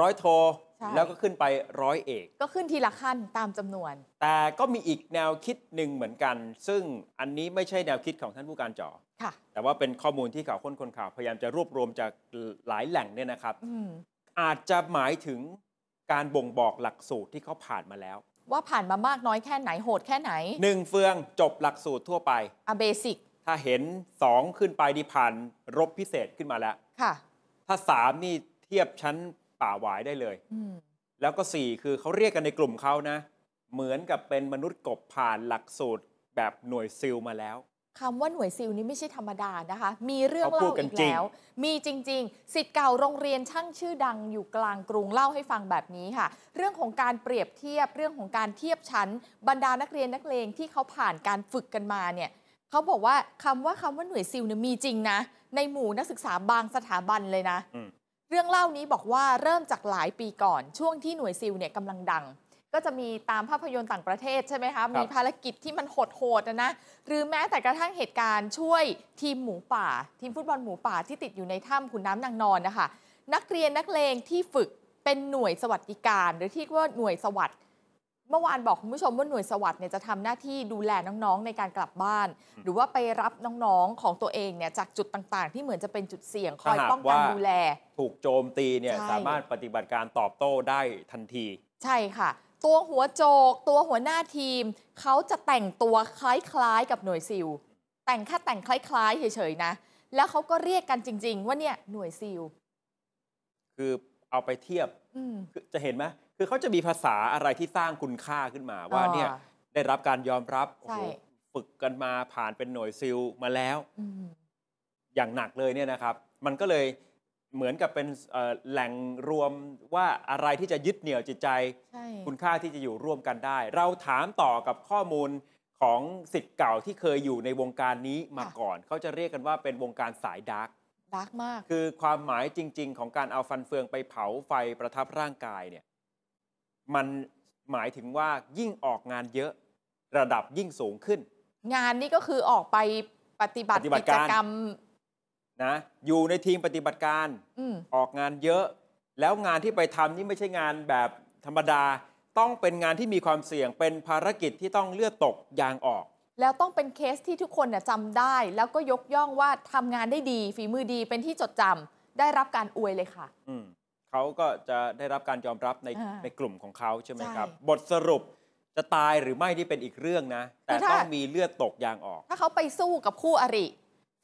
ร้อยโทใช่ แล้วก็ขึ้นไปร้อยเอก ก็ขึ้นทีละขั้นตามจำนวน แต่ก็มีอีกแนวคิดหนึ่งเหมือนกัน ซึ่งอันนี้ไม่ใช่แนวคิดของท่านผู้การจอค่ะ แต่ว่าเป็นข้อมูลที่ข่าวค้นคนข่าวพยายามจะรวบรวมจากหลายแหล่งเนี่ยนะครับอืมอาจจะหมายถึงการบ่งบอกหลักสูตรที่เขาผ่านมาแล้ว ว่าผ่านมามากน้อยแค่ไหนโหดแค่ไหนหนึ่งเฟืองจบหลักสูตรทั่วไปอะเบสิกถ้าเห็นสองขึ้นไปดีผ่านรบพิเศษขึ้นมาแล้วค่ะ ถ้าสามนี่เทียบชั้น ป่าหวายได้เลยอืมแล้วก็สี่คือเขาเรียกกันในกลุ่มเขานะ เหมือนกับเป็นมนุษย์กบผ่านหลักสูตรแบบหน่วยซิลมาแล้วคำว่าหน่วยซิลนี่ไม่ใช่ธรรมดานะคะ มีเรื่องเขาพูเล่าดกันอีกจริงแล้ว มีจริง ๆ สิทธิ์เก่าโรงเรียนช่างชื่อดังอยู่กลางกรุงเล่าให้ฟังแบบนี้ค่ะ เรื่องของการเปรียบเทียบเรื่องของการเทียบชั้น บรรดานักเรียนนักเลงที่เขาผ่านการฝึกกันมาเนี่ยเขาบอกว่าคำว่าคำว่าหน่วยซิลเนี่ยมีจริงนะ ในหมู่นักศึกษาบางสถาบันเลยนะอืม เรื่องเล่านี้บอกว่าเริ่มจากหลายปีก่อนช่วงที่หน่วยซิลเนี่ยกำลังดัง ก็จะมีตามภาพยนตร์ต่างประเทศใช่ไหมคะ มีภารกิจที่มันโหดๆนะนะหรือแม้แต่กระทั่งเหตุการณ์ช่วยทีมหมูป่า ทีมฟุตบอลหมูป่าที่ติดอยู่ในถ้ำขุนน้ำนางนอนนะคะนักเรียนนักเลงที่ฝึกเป็นหน่วยสวัสดิการ หรือที่เรียกว่าหน่วยสวัสด เมื่อวานบอกคุณผู้ชมว่าหน่วยสวัสด์เนี่ยจะทำหน้าที่ดูแลน้องๆในการกลับบ้าน หรือว่าไปรับน้องๆของตัวเองเนี่ยจากจุดต่างๆ ที่เหมือนจะเป็นจุดเสี่ยงคอยถ้าหากป้องกันว่าดูแล ถูกโจมตีเนี่ยใช่สามารถปฏิบัติการตอบโต้ได้ทันที ใช่ค่ะ ตัวหัวโจก ตัวหัวหน้าทีม เขาจะแต่งตัวคล้ายๆ กับหน่วยซิลแต่งแค่แต่งคล้ายๆเฉยๆนะ แล้วเขาก็เรียกกันจริง ๆ ว่าเนี่ยหน่วยซิลคือเอาไปเทียบอืมคือจะเห็นไหม คือเขาจะมีภาษาอะไรที่สร้างคุณค่าขึ้นมาว่าอ่าเนี่ยได้รับการยอมรับโอ้ใช่โหฝึกกันมาผ่านเป็นหน่วยซิลมาแล้วอืมอย่างหนักเลยเนี่ยนะครับ มันก็เลยเหมือนกับเป็นเอ่อแหล่งรวมว่าอะไรที่จะยึดเหนี่ยวจิตใจใช่คุณค่าที่จะอยู่ร่วมกันได้ เราถามต่อกับข้อมูลของศิษย์เก่าที่เคยอยู่ในวงการนี้มาก่อน เขาจะเรียกกันว่าเป็นวงการสาย dark dark มาก คือความหมายจริง ๆ ของการเอาฟันเฟืองไปเผาไฟประทับร่างกายเนี่ย มันหมายถึงว่ายิ่งออกงานเยอะระดับยิ่งสูงขึ้น งานนี่ก็คือออกไปปฏิบัติปฏิบัติกิการจกรรม นะอยู่ในทีมปฏิบัติการ อืม ออกงานเยอะ แล้วงานที่ไปทำนี่ไม่ใช่งานแบบธรรมดา ต้องเป็นงานที่มีความเสี่ยงเป็นภารกิจที่ต้องเลือดตกยางออก แล้วต้องเป็นเคสที่ทุกคนน่ะจำได้ แล้วก็ยกย่องว่าทำงานได้ดี ฝีมือดีเป็นที่จดจำได้รับการอวยเลยค่ะ อืม เขาก็จะได้รับการยอมรับในอ่าในกลุ่มของเขาใช่ไหมครับ ใช่ บทสรุปจะตายหรือไม่นี่เป็นอีกเรื่องนะ แต่คือถ้าต้องมีเลือดตกยางออก ถ้าเขาไปสู้กับคู่อริ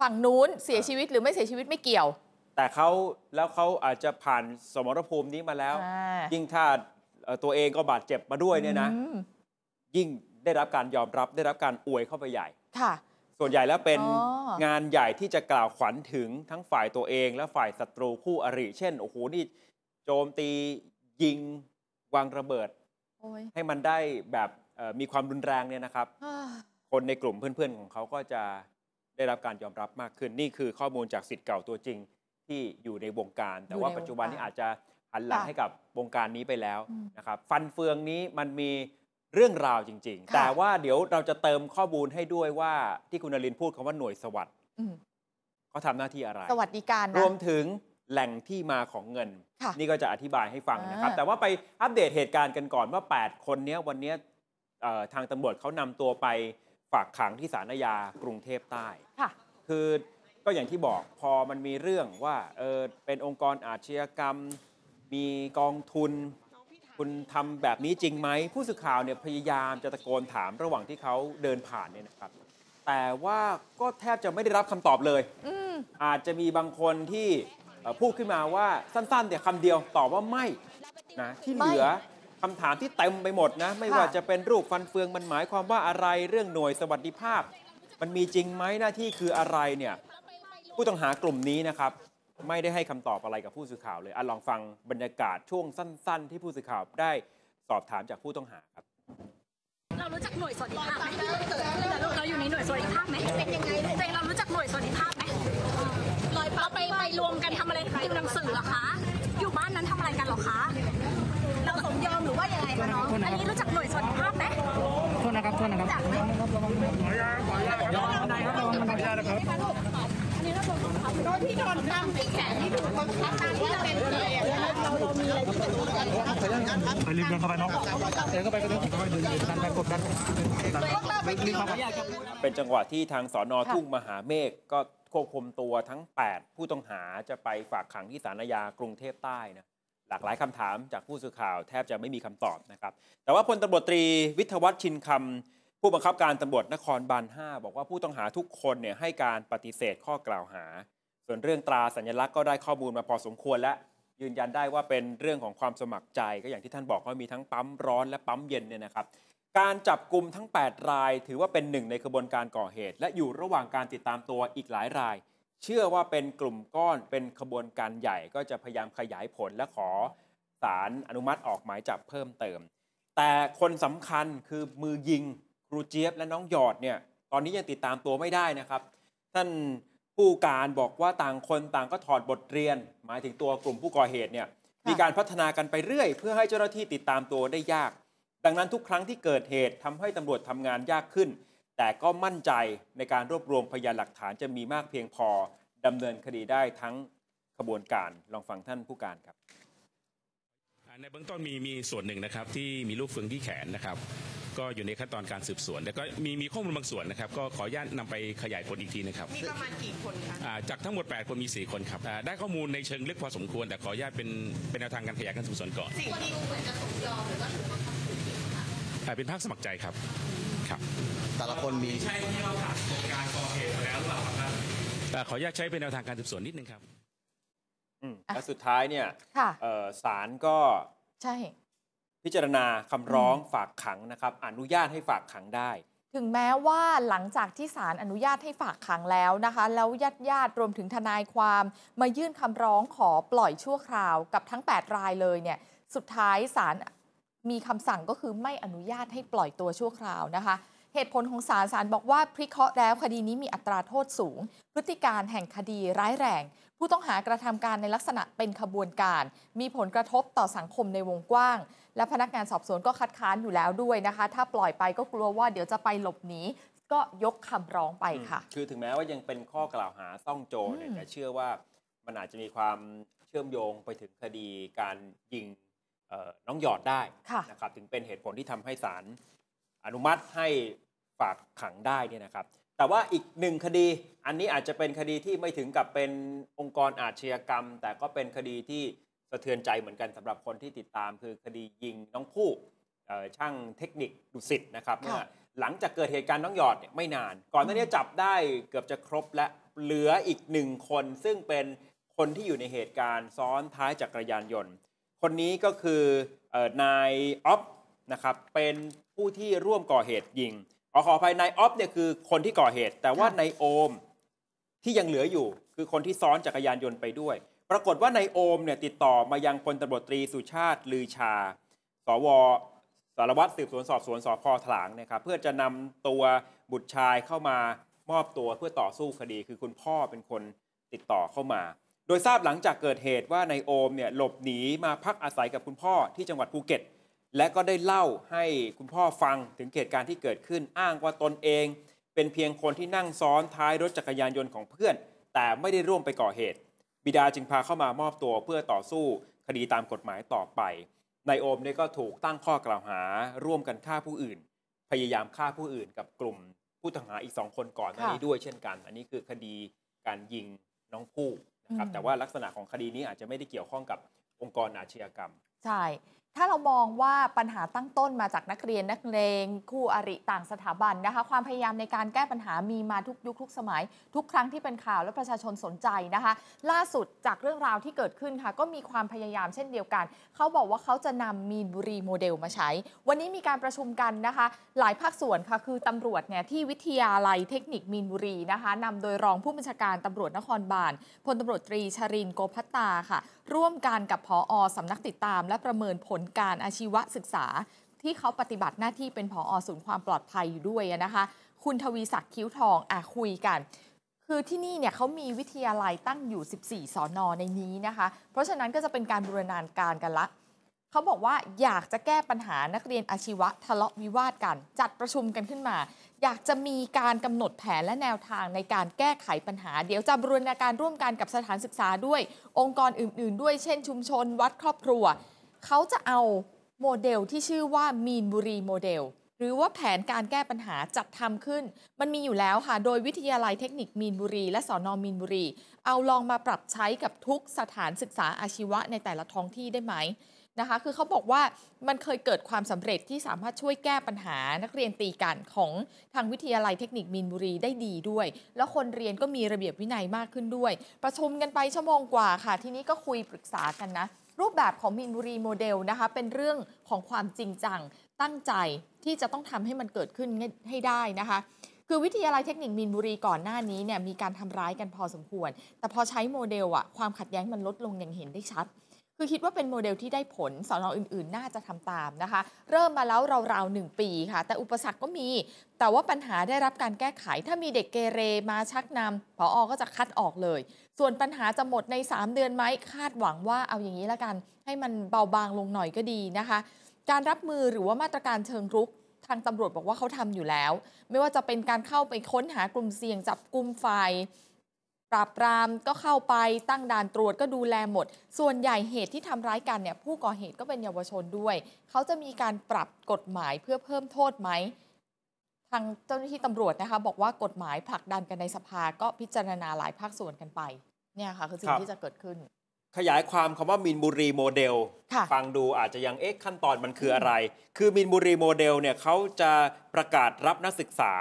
ฝั่งนู้นเสียชีวิตหรือไม่เสียชีวิตไม่เกี่ยวแต่เขาแล้วเขาอาจจะผ่านสมรภูมินี้มาแล้ว อ่ายิ่งถ้าเอ่อตัวเองก็บาดเจ็บมาด้วยเนี่ยนะ อืมยิ่งได้รับการยอมรับได้รับการอวยเข้าไปใหญ่ ค่ะ ส่วนใหญ่แล้วเป็นอ๋องานใหญ่ที่จะกล่าวขวัญถึงทั้งฝ่ายตัวเองและฝ่ายศัตรูคู่อริ เช่น โอ้โห นี่ โจมตียิงวางระเบิดโอ้ยให้มันได้แบบเอ่อมีความรุนแรงเนี่ยนะครับอ่าคนในกลุ่มเพื่อนๆของเขาก็จะได้รับการยอมรับมากขึ้นนี่คือข้อมูลจากสิทธิ์เก่าตัวจริงที่อยู่ในวงการ แต่ว่าปัจจุบันนี้อาจจะหันหลังให้กับวงการนี้ไปแล้วนะครับ ฟันเฟืองนี้มันมีเรื่องราวจริง ๆ แต่ว่าเดี๋ยวเราจะเติมข้อมูลให้ด้วยว่าที่คุณนรินทร์พูดคำว่าหน่วยสวัสด์อืมเขาทำหน้าที่อะไร สวัสดิการรนะวมถึง แหล่งที่มาของเงินค่ะนี่ก็จะอธิบายให้ฟังนะครับอ่าแต่ว่าไปอัปเดตเหตุการณ์กันก่อนว่า 8 คนเนี้ยวันเนี้ยเอ่อทางตำรวจเขานำตัวไปฝากขังที่ศาลอาญากรุงเทพใต้ค่ะคือก็อย่างที่บอกพอมันมีเรื่องว่าเออเป็นองค์กรอาชญากรรม มีกองทุน คุณทำแบบนี้จริงไหม ผู้สื่อข่าวเนี่ยพยายามจะตะโกนถามระหว่างที่เขาเดินผ่านเนี่ยนะครับ แต่ว่าก็แทบจะไม่ได้รับคำตอบเลยอืมอาจจะมีบางคนที่เอ่อ พูดขึ้นมาว่าสั้นๆแต่คำเดียวตอบว่าไม่นะที่เหลือคำถามที่เต็มไปหมดนะ ไม่ค่ะว่าจะเป็นรูปฟันเฟืองมันหมายความว่าอะไรเรื่องหน่วยสวัสดิภาพ มันมีจริงไหมหน้าที่คืออะไรเนี่ยผู้ต้องหากลุ่มนี้นะครับ ไม่ได้ให้คำตอบอะไรกับผู้สื่อข่าวเลยอะลองฟังบรรยากาศช่วงสั้น ๆ ที่ผู้สื่อข่าวได้สอบถามจากผู้ต้องหาครับ เรารู้จักหน่วยสวัสดิภาพไหมเราอยู่ในหน่วยสวัสดิภาพไหมเป็นยังไงเจเรารู้จักหน่วยสวัสดิภาพไหม เราไปไปรวมกันทำอะไรดูหนังสือเหรอคะ อยู่บ้านนั้นทำอะไรกันเหรอคะ เราสมยอมหรือว่ายังไงคะน้องอันนี้รู้จักหน่วยสวัสดิภาพไหมโทษนะครับโทษนะครับรู้จักไหมย้อนบันไดครับระวังบันไดนะครับที่โดนตั้งที่แขนที่ถูกบังคับตามที่เราเป็นเลย ไรที่เป็นตัวกันครับไปรีบเดินเข้าไปน้องเดินเข้าไปก็เดินเข้าไปดินดันไปกดดันเป็นจังหวะที่ทางสอนอทุ่งมหาเมฆก็ควบคุมตัวทั้ง 8 ผู้ต้องหาจะไปฝากขังที่ศาลอาญากรุงเทพใต้นะหลากหลายคำถามจากผู้สื่อข่าวแทบจะไม่มีคำตอบนะครับ แต่ว่าพลตำรวจตรีวิทยวัฒน์ชินคำผู้บังคับการตำรวจนครบาล5บอกว่าผู้ต้องหาทุกคนเนี่ยให้การปฏิเสธข้อกล่าวหา ส่วนเรื่องตราสัญลักษณ์ก็ได้ข้อมูลมาพอสมควรและ ยืนยันได้ว่าเป็นเรื่องของความสมัครใจ ก็อย่างที่ท่านบอกว่ามีทั้งปั๊มร้อนและปั๊มเย็นเนี่ยนะครับการจับกลุ่มทั้ง 8 ราย ถือว่าเป็นหนึ่งในขบวนการก่อเหตุ และอยู่ระหว่างการติดตามตัวอีกหลายราย เชื่อว่าเป็นกลุ่มก้อนเป็นขบวนการใหญ่ก็จะพยายามขยายผลและขอสารอนุมัติออกหมายจับเพิ่มเติม แต่คนสำคัญคือมือยิงครูเจี๊ยบและน้องหยอดเนี่ยตอนนี้ยังติดตามตัวไม่ได้นะครับ ท่าน ผู้การบอกว่าต่างคนต่างก็ถอดบทเรียน หมายถึงตัวกลุ่มผู้ก่อเหตุเนี่ยมีการพัฒนากันไปเรื่อย เพื่อให้เจ้าหน้าที่ติดตามตัวได้ยาก ดังนั้นทุกครั้งที่เกิดเหตุทำให้ตำรวจทำงานยากขึ้น แต่ก็มั่นใจในการรวบรวมพยานหลักฐานจะมีมากเพียงพอดำเนินคดีได้ทั้งขบวนการลองฟังท่านผู้การครับอ่าในเบื้องต้นมีมีส่วนหนึ่งนะครับที่มีลูกเฟืองที่แขนนะครับ ก็อยู่ในขั้นตอนการสืบสวนแล้วก็มีมีข้อมูลบางส่วนนะครับ ก็ขออนุญาตนำไปขยายผลอีกทีนะครับ มีประมาณกี่คนคะ อ่าจากทั้งหมด 8 คนมี 4 คนครับอ่าได้ข้อมูลในเชิงลึกพอสมควร แต่ขออนุญาตเป็นเป็นแนวทางการขยายการสืบสวนก่อนสิ่งที่อ่าเป็นภาคสมัครใจครับครับแต่ละคนมี ใช่ที่เราผ่านการก่อเหตุมาแล้วหรือเปล่าครับขออนุญาตใช้เป็นแนวทางการสืบสวนนิดนึงครับ อืมและสุดท้ายเนี่ยค่ะ เอ่อศาลก็ ใช่ พิจารณาคำร้องฝากขังนะครับ อนุญาตให้ฝากขังได้ ถึงแม้ว่าหลังจากที่ศาลอนุญาตให้ฝากขังแล้วนะคะ แล้วญาติญาติๆรวมถึงทนายความมายื่นคำร้องขอปล่อยชั่วคราวกับทั้ง 8 รายเลยเนี่ยสุดท้ายศาลมีคำสั่งก็คือไม่อนุญาตให้ปล่อยตัวชั่วคราวนะคะเหตุผลของศาลศาลบอกว่าพิเคราะห์แล้วคดีนี้มีอัตราโทษสูง พฤติการแห่งคดีร้ายแรง ผู้ต้องหากระทำการในลักษณะเป็นขบวนการ มีผลกระทบต่อสังคมในวงกว้าง และพนักงานสอบสวนก็คัดค้านอยู่แล้วด้วยนะคะ ถ้าปล่อยไปก็กลัวว่าเดี๋ยวจะไปหลบหนีก็ยกคำร้องไปค่ะอืมคือถึงแม้ว่ายังเป็นข้อกล่าวหาซ่องโจรเนี่ยอืมแต่เชื่อว่ามันอาจจะมีความเชื่อมโยงไปถึงคดีการยิงเอ่อน้องหยอดได้ค่ะนะครับถึงเป็นเหตุผลที่ทำให้ศาลอนุมัติให้ฝากขังได้เนี่ยนะครับ แต่ว่าอีกหนึ่งคดี อันนี้อาจจะเป็นคดีที่ไม่ถึงกับเป็นองค์กรอาชญากรรม แต่ก็เป็นคดีที่สะเทือนใจเหมือนกันสำหรับคนที่ติดตามคือคดียิงน้องผู้เอ่อช่างเทคนิคดุสิตนะครับเมื่อหลังจากเกิดเหตุการณ์น้องหยอดเนี่ยไม่นาน ก่อนหน้านี้จับได้เกือบจะครบและเหลืออีกหนึ่งคน ซึ่งเป็นคนที่อยู่ในเหตุการณ์ซ้อนท้ายจักรยานยนต์ คนนี้ก็คือเออนายออฟนะครับเป็นผู้ที่ร่วมก่อเหตุยิงขอขออภัยนายออฟเนี่ยคือคนที่ก่อเหตุ แต่ว่าค่ะนายโอมที่ยังเหลืออยู่ คือคนที่ซ้อนจักรยานยนต์ไปด้วย ปรากฏว่านายโอมเนี่ยติดต่อมายังพลตำรวจตรีสุชาติลือชา สวสารวัตรสืบสวนสอบสวนสพถลางนะครับเพื่อจะนำตัวบุตรชายเข้ามามอบตัวเพื่อต่อสู้คดี คือคุณพ่อเป็นคนติดต่อเข้ามา โดยทราบหลังจากเกิดเหตุว่านายโอมเนี่ยหลบหนีมาพักอาศัยกับคุณพ่อที่จังหวัดภูเก็ต และก็ได้เล่าให้คุณพ่อฟังถึงเหตุการณ์ที่เกิดขึ้นอ้างว่าตนเอง เป็นเพียงคนที่นั่งซ้อนท้ายรถจักรยานยนต์ของเพื่อน แต่ไม่ได้ร่วมไปก่อเหตุ บิดาจึงพาเข้ามามอบตัวเพื่อต่อสู้คดีตามกฎหมายต่อไปนายโอมเนี่ยก็ถูกตั้งข้อกล่าวหาร่วมกันฆ่าผู้อื่น พยายามฆ่าผู้อื่นกับกลุ่มผู้ต้องหาอีกสองคนก่อนหน้านี้ค่ด้วยเช่นกัน อันนี้คือคดีการยิงน้องผู้นะครับแต่ว่าลักษณะของคดีนี้อาจจะไม่ได้เกี่ยวข้องกับองค์กรอาชญากรรม ใช่ ถ้าเรามองว่าปัญหาตั้งต้นมาจากนักเรียนนักเลงคู่อริต่างสถาบันนะคะ ความพยายามในการแก้ปัญหามีมาทุกยุคทุกสมัย ทุกครั้งที่เป็นข่าวและประชาชนสนใจนะคะ ล่าสุดจากเรื่องราวที่เกิดขึ้นค่ะ ก็มีความพยายามเช่นเดียวกัน เขาบอกว่าเขาจะนำมีนบุรีโมเดลมาใช้ วันนี้มีการประชุมกันนะคะ หลายภาคส่วนค่ะคือตำรวจเนี่ยที่วิทยาลัยเทคนิคมีนบุรีนะคะนำโดยรองผู้บัญชาการตำรวจนครบาลพลตำรวจตรีชรินโกพัตตาค่ะร่วมกันกับพออสำนักติดตาม และประเมินผลการอาชีวศึกษา ที่เขาปฏิบัติหน้าที่เป็นผอศูนย์ความปลอดภัยอยู่ด้วยนะคะ คุณทวีศักดิ์คิ้วทองอะคุยกัน คือที่นี่เนี่ยเขามีวิทยาลัยตั้งอยู่ 14 สอนอในนี้นะคะ เพราะฉะนั้นก็จะเป็นการบูรณาการกันละเขาบอกว่าอยากจะแก้ปัญหานักเรียนอาชีวะทะเลาะวิวาทกัน จัดประชุมกันขึ้นมา อยากจะมีการกำหนดแผนและแนวทางในการแก้ไขปัญหา เดี๋ยวจะบูรณาการร่วมกันกับสถานศึกษาด้วย องค์กรอื่น ๆ ด้วยเช่น ชุมชน วัดครอบครัว เขาจะเอาโมเดลที่ชื่อว่ามีนบุรีโมเดล หรือว่าแผนการแก้ปัญหาจัดทำขึ้น มันมีอยู่แล้วค่ะ โดยวิทยาลัยเทคนิคมีนบุรี และสอนอมีนบุรี เอาลองมาปรับใช้กับทุกสถานศึกษาอาชีวะในแต่ละท้องที่ได้ไหม นะคะ คือเขาบอกว่ามันเคยเกิดความสำเร็จที่สามารถช่วยแก้ปัญหานักเรียนตีกันของทางวิทยาลัยเทคนิคมีนบุรีได้ดีด้วย แล้วคนเรียนก็มีระเบียบวินัยมากขึ้นด้วย ประชุมกันไปชั่วโมงกว่าค่ะ ทีนี้ก็คุยปรึกษากันนะ รูปแบบของมีนบุรีโมเดลนะคะ เป็นเรื่องของความจริงจังตั้งใจที่จะต้องทำให้มันเกิดขึ้นให้ได้นะคะคือวิทยาลัยเทคนิคมีนบุรีก่อนหน้านี้เนี่ยมีการทำร้ายกันพอสมควร แต่พอใช้โมเดลอะความขัดแย้งมันลดลงอย่างเห็นได้ชัด คือคิดว่าเป็นโมเดลที่ได้ผลส่วนอื่น ๆ น่าจะทำตามนะคะ เริ่มมาแล้วราวๆหนึ่งปีค่ะ แต่อุปสรรคก็มี แต่ว่าปัญหาได้รับการแก้ไข ถ้ามีเด็กเกเรมาชักนำผออก็จะคัดออกเลย ส่วนปัญหาจะหมดใน 3 เดือนไหมคาดหวังว่าเอาอย่างนี้ละกัน ให้มันเบาบางลงหน่อยก็ดีนะคะ การรับมือหรือว่ามาตรการเชิงรุกทางตำรวจบอกว่าเขาทำอยู่แล้ว ไม่ว่าจะเป็นการเข้าไปค้นหากลุ่มเสี่ยงจับกลุ่มไฟ ปราบปรามก็เข้าไปตั้งด่านตรวจก็ดูแลหมด ส่วนใหญ่เหตุที่ทำร้ายกันเนี่ยผู้ก่อเหตุก็เป็นเยาวชนด้วย เขาจะมีการปรับกฎหมายเพื่อเพิ่มโทษไหมทางเจ้าหน้าที่ตำรวจนะคะบอกว่ากฎหมายผลักดันกันในสภาก็พิจารณาหลายภาคส่วนกันไป เนี่ยค่ะคือสิ่ครับที่จะเกิดขึ้น ขยายความคำว่ามีนบุรีโมเดลค่ะฟังดูอาจจะยังเอ๊ะขั้นตอนมันคืออะไร คือมีนบุรีโมเดลเนี่ยเขาจะประกาศรับนักศึกษา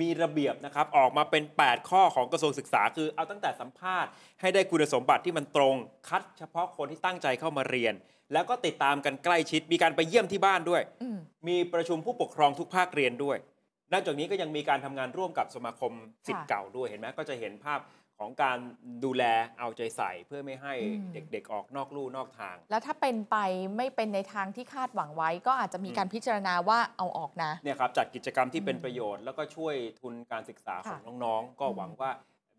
มีระเบียบนะครับออกมาเป็น 8 ข้อของกระทรวงศึกษา คือเอาตั้งแต่สัมภาษณ์ให้ได้คุณสมบัติที่มันตรง คัดเฉพาะคนที่ตั้งใจเข้ามาเรียน แล้วก็ติดตามกันใกล้ชิด มีการไปเยี่ยมที่บ้านด้วยอืมมีประชุมผู้ปกครองทุกภาคเรียนด้วยนอกจากนี้ก็ยังมีการทำงานร่วมกับสมาคมสิทธิ์ค่ะเก่าด้วยเห็นไหมก็จะเห็นภาพ ของการดูแลเอาใจใส่เพื่อไม่ให้อืมเด็กๆ ออกนอกลู่นอกทาง แล้วถ้าเป็นไปไม่เป็นในทางที่คาดหวังไว้ ก็อาจจะมีการพิจารณาว่าเอาออกนะเนี่ยครับจัดกิจกรรมที่เป็นอืมประโยชน์แล้วก็ช่วยทุนการศึกษาของค่ะน้องๆ ก็อืมหวังว่า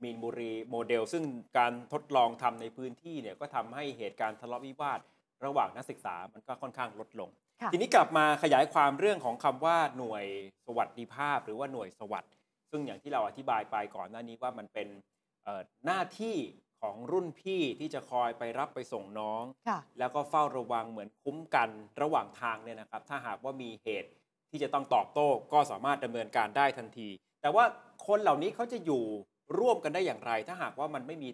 มีนบุรีโมเดล ซึ่งการทดลองทำในพื้นที่เนี่ยก็ทำให้เหตุการณ์ทะเลาะวิวาท ระหว่างนักศึกษามันก็ค่อนข้างลดลงค่ะทีนี้กลับมาขยายความเรื่องของคำว่าหน่วยสวัสดิภาพ หรือว่าหน่วยสวัสดิ์ซึ่งอย่างที่เราอธิบายไปก่อนหน้านี้ว่ามันเป็นเอ่อ หน้าที่ของรุ่นพี่ที่จะคอยไปรับไปส่งน้องค่ะแล้วก็เฝ้าระวังเหมือนคุ้มกันระหว่างทางเนี่ยนะครับ ถ้าหากว่ามีเหตุที่จะต้องตอบโต้ก็สามารถดำเนินการได้ทันที แต่ว่าคนเหล่านี้เขาจะอยู่ร่วมกันได้อย่างไร ถ้าหากว่ามันไม่มี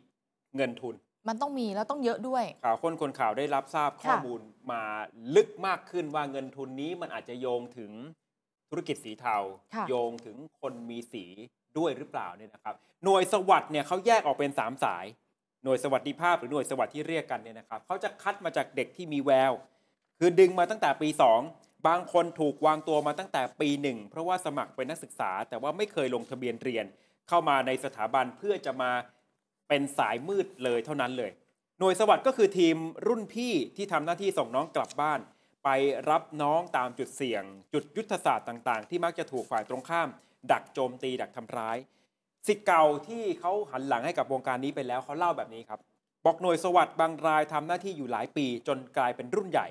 เงินทุน มันต้องมีแล้วต้องเยอะด้วย ข่าวค้นคนข่าวได้รับทราบข้อค่ะมูลมาลึกมากขึ้นว่าเงินทุนนี้มันอาจจะโยงถึงธุรกิจสีเทาค่ะโยงถึงคนมีสี ด้วยหรือเปล่าเนี่ยนะครับหน่วยสวัสด์เนี่ยเขาแยกออกเป็น 3 สาย หน่วยสวัสดิภาพหรือหน่วยสวัสด์ที่เรียกกันเนี่ยนะครับเขาจะคัดมาจากเด็กที่มีแวว คือดึงมาตั้งแต่ปี 2 บางคนถูกวางตัวมาตั้งแต่ปีหนึ่งเพราะว่าสมัครเป็นนักศึกษา แต่ว่าไม่เคยลงทะเบียนเรียน เข้ามาในสถาบันเพื่อจะมาเป็นสายมืดเลยเท่านั้นเลย หน่วยสวัสด์ก็คือทีมรุ่นพี่ที่ทำหน้าที่ส่งน้องกลับบ้านไปรับน้องตามจุดเสี่ยง จุดยุทธศาสตร์ต่าง ๆ ที่มักจะถูกฝ่ายตรงข้าม ดักโจมตี ดักทำร้ายสิทธิ์เก่าที่เขาหันหลังให้กับวงการนี้ไปแล้วเขาเล่าแบบนี้ครับ บอกหน่วยสวัสด์บางรายทำหน้าที่อยู่หลายปี จนกลายเป็นรุ่นใหญ่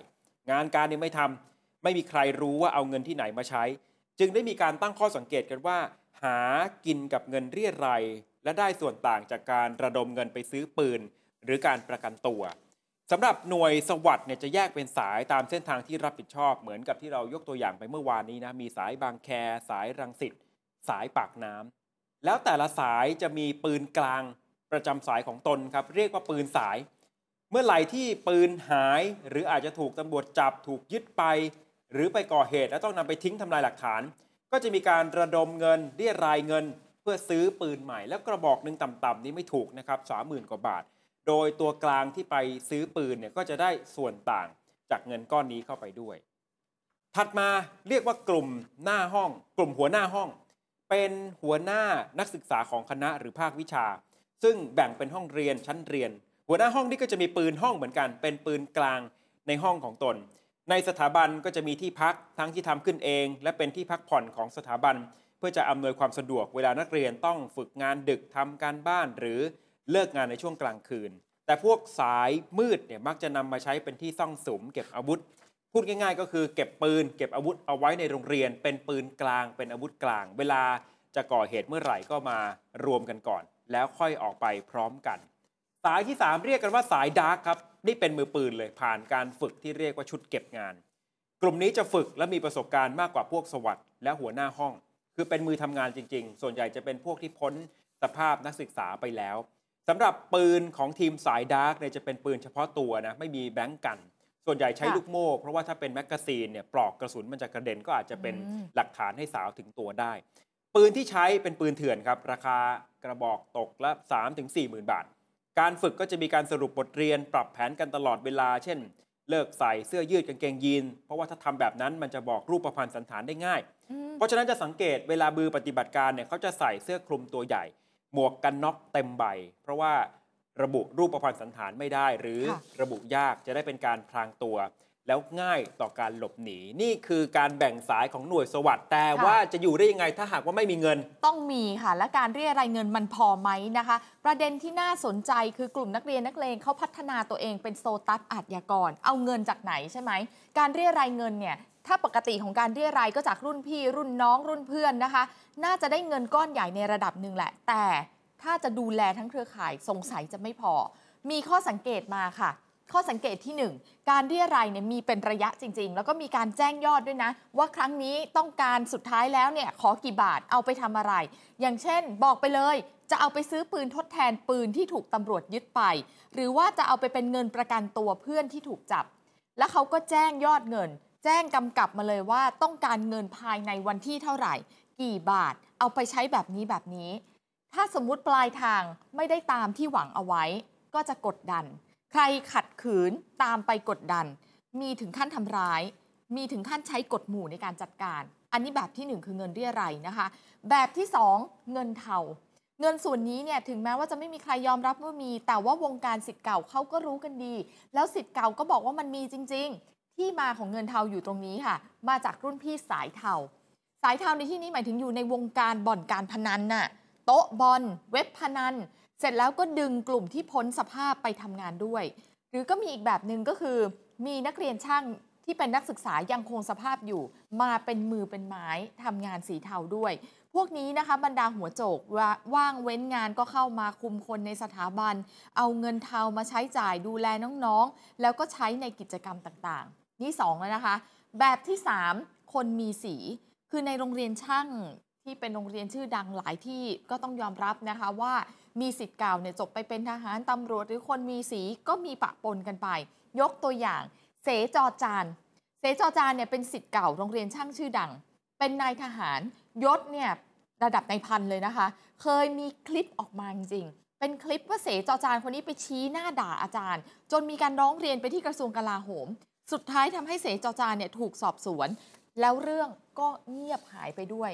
งานการเนี่ยไม่ทำไม่มีใครรู้ว่าเอาเงินที่ไหนมาใช้ จึงได้มีการตั้งข้อสังเกตกันว่า หากินกับเงินเรียรายและได้ส่วนต่างจากการระดมเงินไปซื้อปืน หรือการประกันตัวสำหรับหน่วยสวัสด์เนี่ยจะแยกเป็นสายตามเส้นทางที่รับผิดชอบเหมือนกับที่เรายกตัวอย่างไปเมื่อวานนี้นะมีสายบางแค สายรังสิต สายปากน้ำแล้วแต่ละสายจะมีปืนกลางประจำสายของตนครับ เรียกว่าปืนสาย เมื่อไหร่ที่ปืนหายหรืออาจจะถูกตำรวจจับถูกยึดไป หรือไปก่อเหตุแล้วต้องนำไปทิ้งทำลายหลักฐาน ก็จะมีการระดมเงินเรียรายเงิน เพื่อซื้อปืนใหม่ แล้วกระบอกหนึ่งต่ำๆนี้ไม่ถูกนะครับสามหมื่นกว่าบาท โดยตัวกลางที่ไปซื้อปืนเนี่ยก็จะได้ส่วนต่างจากเงินก้อนนี้เข้าไปด้วยถัดมาเรียกว่ากลุ่มหน้าห้อง กลุ่มหัวหน้าห้อง เป็นหัวหน้านักศึกษาของคณะหรือภาควิชา ซึ่งแบ่งเป็นห้องเรียนชั้นเรียน หัวหน้าห้องนี่ก็จะมีปืนห้องเหมือนกัน เป็นปืนกลางในห้องของตน ในสถาบันก็จะมีที่พักทั้งที่ทำขึ้นเอง และเป็นที่พักผ่อนของสถาบัน เพื่อจะอำนวยความสะดวกเวลานักเรียนต้องฝึกงานดึกทำการบ้านหรือเลิกงานในช่วงกลางคืน แต่พวกสายมืดเนี่ยมักจะนำมาใช้เป็นที่ซ่องสุมเก็บอาวุธ พูดง่ายๆ ก็คือเก็บปืน เก็บอาวุธเอาไว้ในโรงเรียน เป็นปืนกลางเป็นอาวุธกลาง เวลาจะก่อเหตุเมื่อไหร่ก็มารวมกันก่อน แล้วค่อยออกไปพร้อมกัน สายที่ 3 เรียกกันว่าสายดาร์กครับนี่เป็นมือปืนเลยผ่านการฝึกที่เรียกว่าชุดเก็บงาน กลุ่มนี้จะฝึกและมีประสบการณ์มากกว่าพวกสวัสด์และหัวหน้าห้อง คือเป็นมือทำงานจริง ๆ ส่วนใหญ่จะเป็นพวกที่พ้นสภาพนักศึกษาไปแล้วสำหรับปืนของทีมสายดาร์กเนี่ยจะเป็นปืนเฉพาะตัวนะไม่มีแบ่งกัน ส่วนใหญ่ใช้ค่ะลูกโม่เพราะว่าถ้าเป็นแมกกาซีนเนี่ยปลอกกระสุนมันจะกระเด็นก็อาจจะเป็นอืมหลักฐานให้สาวถึงตัวได้ ปืนที่ใช้เป็นปืนเถื่อนครับ ราคากระบอกตกละ3ถึง4หมื่นบาท การฝึกก็จะมีการสรุปบทเรียนปรับแผนกันตลอดเวลา เช่น เลิกใส่เสื้อยืดกางเกงยีน เพราะว่าถ้าทำแบบนั้นมันจะบอกรูปประพันธ์สันฐานได้ง่ายอืมเพราะฉะนั้นจะสังเกตเวลาบือปฏิบัติการเนี่ยเขาจะใส่เสื้อคลุมตัวใหญ่ หมวกกันน็อกเต็มใบ เพราะว่า ระบุรูปประพันธ์สันฐานไม่ได้ หรือค่ะระบุยากจะได้เป็นการพรางตัว แล้วง่ายต่อการหลบหนี นี่คือการแบ่งสายของหน่วยสวัสด์แต่ว่าจะอยู่ได้ยังไงถ้าหากว่าไม่มีเงิน ต้องมีค่ะ และการเรียรายเงินมันพอไหมนะคะ ประเด็นที่น่าสนใจคือกลุ่มนักเรียนนักเลงเขาพัฒนาตัวเองเป็นโซตัสอาชญากร เอาเงินจากไหนใช่ไหมการเรียรายเงินเนี่ยถ้าปกติของการเรียรายก็จากรุ่นพี่รุ่นน้องรุ่นเพื่อนนะคะ น่าจะได้เงินก้อนใหญ่ในระดับหนึ่งแหละ แต่ ถ้าจะดูแลทั้งเครือข่ายสงสัยจะไม่พอ มีข้อสังเกตมาค่ะ ข้อสังเกตที่ 1 การเรียรายเนี่ยมีเป็นระยะจริง ๆ แล้วก็มีการแจ้งยอดด้วยนะ ว่าครั้งนี้ต้องการสุดท้ายแล้วเนี่ยขอกี่บาทเอาไปทำอะไร อย่างเช่น บอกไปเลยจะเอาไปซื้อปืนทดแทนปืนที่ถูกตำรวจยึดไป หรือว่าจะเอาไปเป็นเงินประกันตัวเพื่อนที่ถูกจับ แล้วเขาก็แจ้งยอดเงิน แจ้งกำกับมาเลยว่าต้องการเงินภายในวันที่เท่าไหร่ กี่บาท เอาไปใช้แบบนี้แบบนี้ ถ้าสมมุติปลายทางไม่ได้ตามที่หวังเอาไว้ ก็จะกดดัน ใครขัดขืนตามไปกดดัน มีถึงขั้นทำร้าย มีถึงขั้นใช้กฎหมู่ในการจัดการ อันนี้แบบที่หนึ่งคือเงินเรียรัยนะคะ แบบที่สองเงินเทาเงินส่วนนี้เนี่ยถึงแม้ว่าจะไม่มีใครยอมรับว่ามี แต่ว่าวงการสิทธิ์เก่าเขาก็รู้กันดี แล้วสิทธิ์เก่าก็บอกว่ามันมีจริง ๆ ที่มาของเงินเทาอยู่ตรงนี้ค่ะ มาจากรุ่นพี่สายเทาสายเทาในที่นี้หมายถึงอยู่ในวงการบ่อนการพนันน่ะ โต๊ะบอล เว็บพนัน เสร็จแล้วก็ดึงกลุ่มที่พ้นสภาพไปทำงานด้วย หรือก็มีอีกแบบหนึ่งก็คือ มีนักเรียนช่างที่เป็นนักศึกษายังคงสภาพอยู่ มาเป็นมือเป็นไม้ทำงานสีเทาด้วย พวกนี้นะคะบรรดาหัวโจกว่าว่างเว้นงานก็เข้ามาคุมคนในสถาบัน เอาเงินเทามาใช้จ่ายดูแลน้องๆ แล้วก็ใช้ในกิจกรรมต่างๆ นี่สองแล้วนะคะ แบบที่ 3 คนมีสี คือในโรงเรียนช่าง ที่เป็นโรงเรียนชื่อดังหลายที่ก็ต้องยอมรับนะคะว่ามีสิทธิ์เก่าเนี่ยจบไปเป็นทหารตำรวจหรือคนมีสีก็มีปะปนกันไป ยกตัวอย่าง เสจอจานเสจอจานเนี่ยเป็นสิทธิ์เก่าโรงเรียนช่างชื่อดัง เป็นนายทหารยศเนี่ยระดับนายพันเลยนะคะ เคยมีคลิปออกมาจริงเป็นคลิปว่าเสจอจานคนนี้ไปชี้หน้าด่าอาจารย์ จนมีการร้องเรียนไปที่กระทรวงกลาโหม สุดท้ายทำให้เสจอจานเนี่ยถูกสอบสวน แล้วเรื่องก็เงียบหายไปด้วย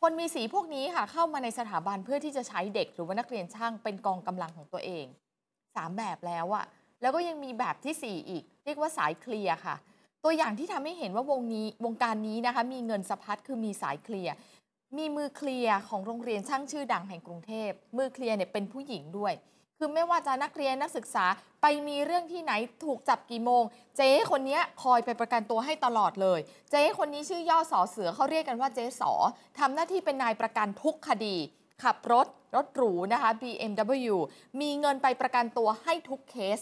คนมีสีพวกนี้ค่ะเข้ามาในสถาบันเพื่อที่จะใช้เด็กหรือว่านักเรียนช่างเป็นกองกำลังของตัวเองสามแบบแล้วอะแล้วก็ยังมีแบบที่สี่อีก เรียกว่าสายเคลียร์ค่ะ ตัวอย่างที่ทำให้เห็นว่าวงนี้วงการนี้นะคะ มีเงินสะพัดคือมีสายเคลียร์มีมือเคลียร์ของโรงเรียนช่างชื่อดังแห่งกรุงเทพมือเคลียร์เนี่ยเป็นผู้หญิงด้วย คือไม่ว่าจะนักเรียนนักศึกษาไปมีเรื่องที่ไหนถูกจับกี่โมง เจ๊คนเนี้ยคอยไปประกันตัวให้ตลอดเลย เจ๊คนนี้ชื่อย่อสอเสือเขาเรียกกันว่าเจ๊สอทำหน้าที่เป็นนายประกันทุกคดี ขับรถ รถหรูนะคะ BMW มีเงินไปประกันตัวให้ทุกเคส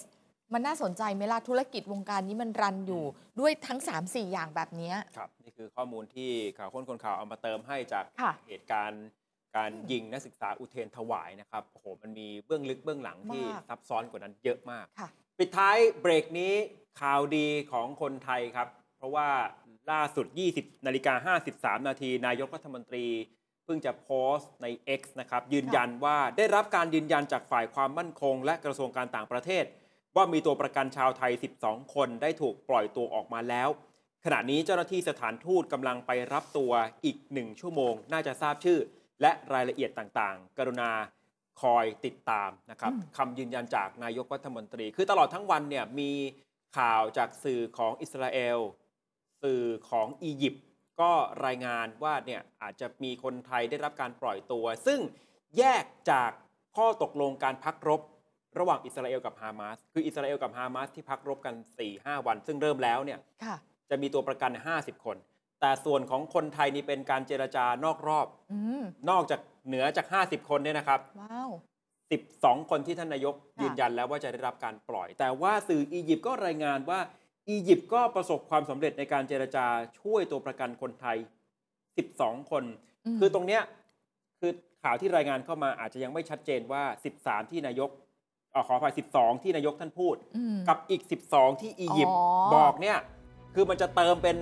มันน่าสนใจไหมล่ะธุรกิจวงการนี้มันรันอยู่ด้วยทั้ง 3-4 อย่างแบบเนี้ยครับนี่คือข้อมูลที่ข่าวค้นคนข่าวเอามาเติมให้จากค่ะเหตุการณ์ การยิงนักศึกษาอุเทรนถวายนะครับโอ้โหมันมีเบื้องลึกเบื้องหลังที่มาก ซับซ้อนกว่านั้นเยอะมาก ค่ะ ปิดท้ายเบรกนี้ข่าวดีของคนไทยครับ เพราะว่าล่าสุด 20นาฬิกา53 นาที นายกรัฐมนตรี เพิ่งจะโพสต์ใน X นะครับ ยืนยันว่าได้รับการยืนยันจากฝ่ายความมั่นคง และกระทรวงการต่างประเทศ ว่ามีตัวประกันชาวไทย 12 คนได้ถูกปล่อยตัวออกมาแล้ว ขณะนี้เจ้าหน้าที่สถานทูตกำลังไปรับตัวอีกหนึ่งชั่วโมง น่าจะทราบชื่อ และรายละเอียดต่างๆ กรุณาคอยติดตามนะครับอืมคำยืนยันจากนายกรัฐมนตรี คือตลอดทั้งวันเนี่ยมีข่าวจากสื่อของอิสราเอล สื่อของอียิปต์ก็รายงานว่าเนี่ยอาจจะมีคนไทยได้รับการปล่อยตัว ซึ่งแยกจากข้อตกลงการพักรบ ระหว่างอิสราเอลกับฮามาสคืออิสราเอลกับฮามาสที่พักรบกัน4-5วัน ซึ่งเริ่มแล้วเนี่ยค่ะจะมีตัวประกัน 50 คน แต่ส่วนของคนไทยนี่เป็นการเจรจานอกรอบอืมนอกจากเหนือจาก 50 คนเนี่ยนะครับว้าว12 คนที่ท่านนายกค่ะยืนยันแล้วว่าจะได้รับการปล่อย แต่ว่าสื่ออียิปต์ก็รายงานว่าอียิปต์ก็ประสบความสำเร็จในการเจรจาช่วยตัวประกันคนไทย 12 คนมคือตรงเนี้ยคือข่าวที่รายงานเข้ามาอาจจะยังไม่ชัดเจนว่า 13 ที่นายกเออขออภัย12 ที่นายกท่านพูดอืมกับอีก 12 ที่อียิปต์อ๋อบอกเนี่ย คือมันจะเติมเป็น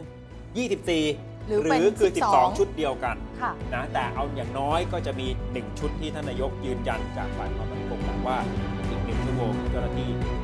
24 หรือเป็นคือ 12 12ชุดเดียวกันค่ะนะแต่เอาอย่างน้อยก็จะมี 1 ชุดที่ท่านนายกยืนยันจากฝ่ายความมั่นคงแล้วว่าอีกหนึ่งชั่วโมงเจ้าหน้าที่กลับไป